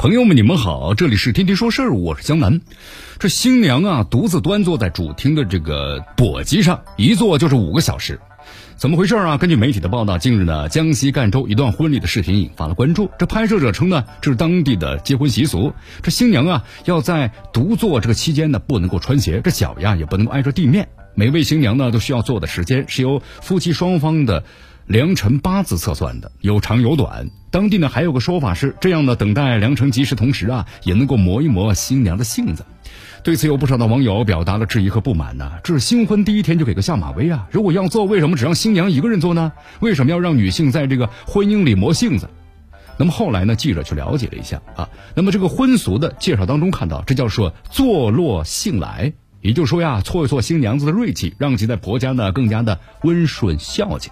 朋友们，你们好，这里是天天说事儿，我是江南。这新娘啊，独自端坐在主厅的这个簸箕上，一坐就是五个小时。怎么回事啊？根据媒体的报道，近日呢，江西赣州一段婚礼的视频引发了关注。这拍摄者称呢，这是当地的结婚习俗。这新娘啊，要在独坐这个期间呢，不能够穿鞋，这脚呀也不能够挨着地面。每位新娘呢，都需要坐的时间是由夫妻双方的良辰八字测算的，有长有短。当地呢还有个说法是，这样呢，等待良辰吉时同时啊，也能够磨一磨新娘的性子。对此，有不少的网友表达了质疑和不满呢。这是新婚第一天就给个下马威啊！如果要做，为什么只让新娘一个人做呢？为什么要让女性在这个婚姻里磨性子？那么后来呢？记者去了解了一下啊。那么这个婚俗的介绍当中看到，这叫做坐落性来，也就是说呀，挫一挫新娘子的锐气，让其在婆家呢更加的温顺孝敬。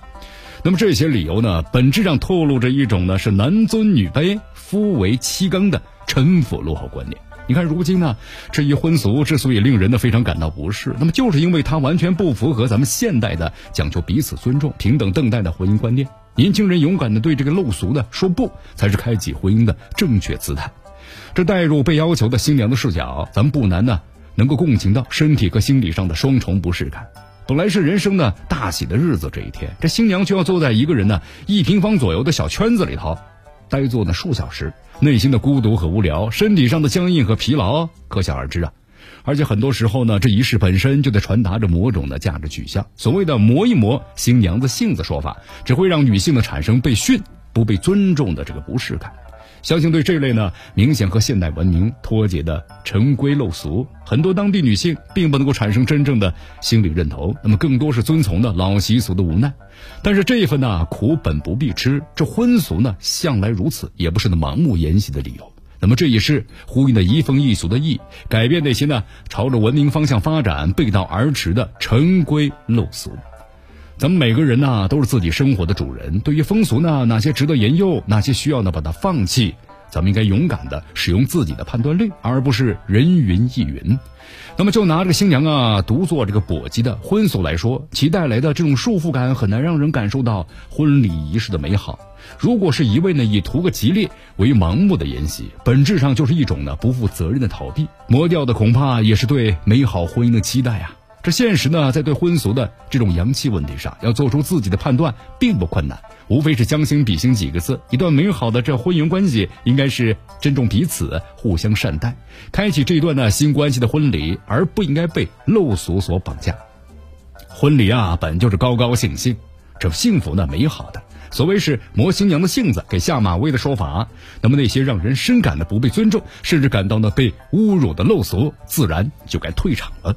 那么这些理由呢，本质上透露着一种呢是男尊女卑、夫为妻耕的陈腐落后观念。你看，如今呢，这一婚俗之所以令人呢非常感到不适，那么就是因为它完全不符合咱们现代的讲究彼此尊重、平等等待的婚姻观念。年轻人勇敢的对这个陋俗的说不，才是开启婚姻的正确姿态。这带入被要求的新娘的视角，咱们不难呢能够共情到身体和心理上的双重不适感。本来是人生的大喜的日子，这一天，这新娘却要坐在一个人呢一平方左右的小圈子里头。呆坐呢数小时，内心的孤独和无聊，身体上的僵硬和疲劳，可想而知啊。而且很多时候呢，这仪式本身就在传达着某种的价值取向。所谓的磨一磨新娘子性子说法，只会让女性呢产生被训、不被尊重的这个不适感。相信对这类呢明显和现代文明脱节的陈规陋俗，很多当地女性并不能够产生真正的心理认同，那么更多是遵从的老习俗的无奈。但是这一份呢苦本不必吃，这婚俗呢向来如此，也不是那盲目沿袭的理由。那么这也是呼应的移风易俗的意，改变那些呢朝着文明方向发展背道而驰的陈规陋俗。咱们每个人呢，都是自己生活的主人。对于风俗呢，哪些值得研究，哪些需要呢把它放弃，咱们应该勇敢的使用自己的判断力，而不是人云亦云。那么就拿这个新娘啊独坐这个簸箕的婚俗来说，其带来的这种束缚感，很难让人感受到婚礼仪式的美好。如果是一味呢以图个吉利为盲目的沿袭，本质上就是一种呢不负责任的逃避，磨掉的恐怕也是对美好婚姻的期待啊。这现实呢，在对婚俗的这种洋气问题上，要做出自己的判断，并不困难，无非是将心比心几个字。一段美好的这婚姻关系，应该是尊重彼此，互相善待，开启这一段呢新关系的婚礼，而不应该被陋俗所绑架。婚礼啊，本就是高高兴兴，这幸福呢美好的。所谓是磨新娘的性子，给下马威的说法，那么那些让人深感的不被尊重，甚至感到呢被侮辱的陋俗，自然就该退场了。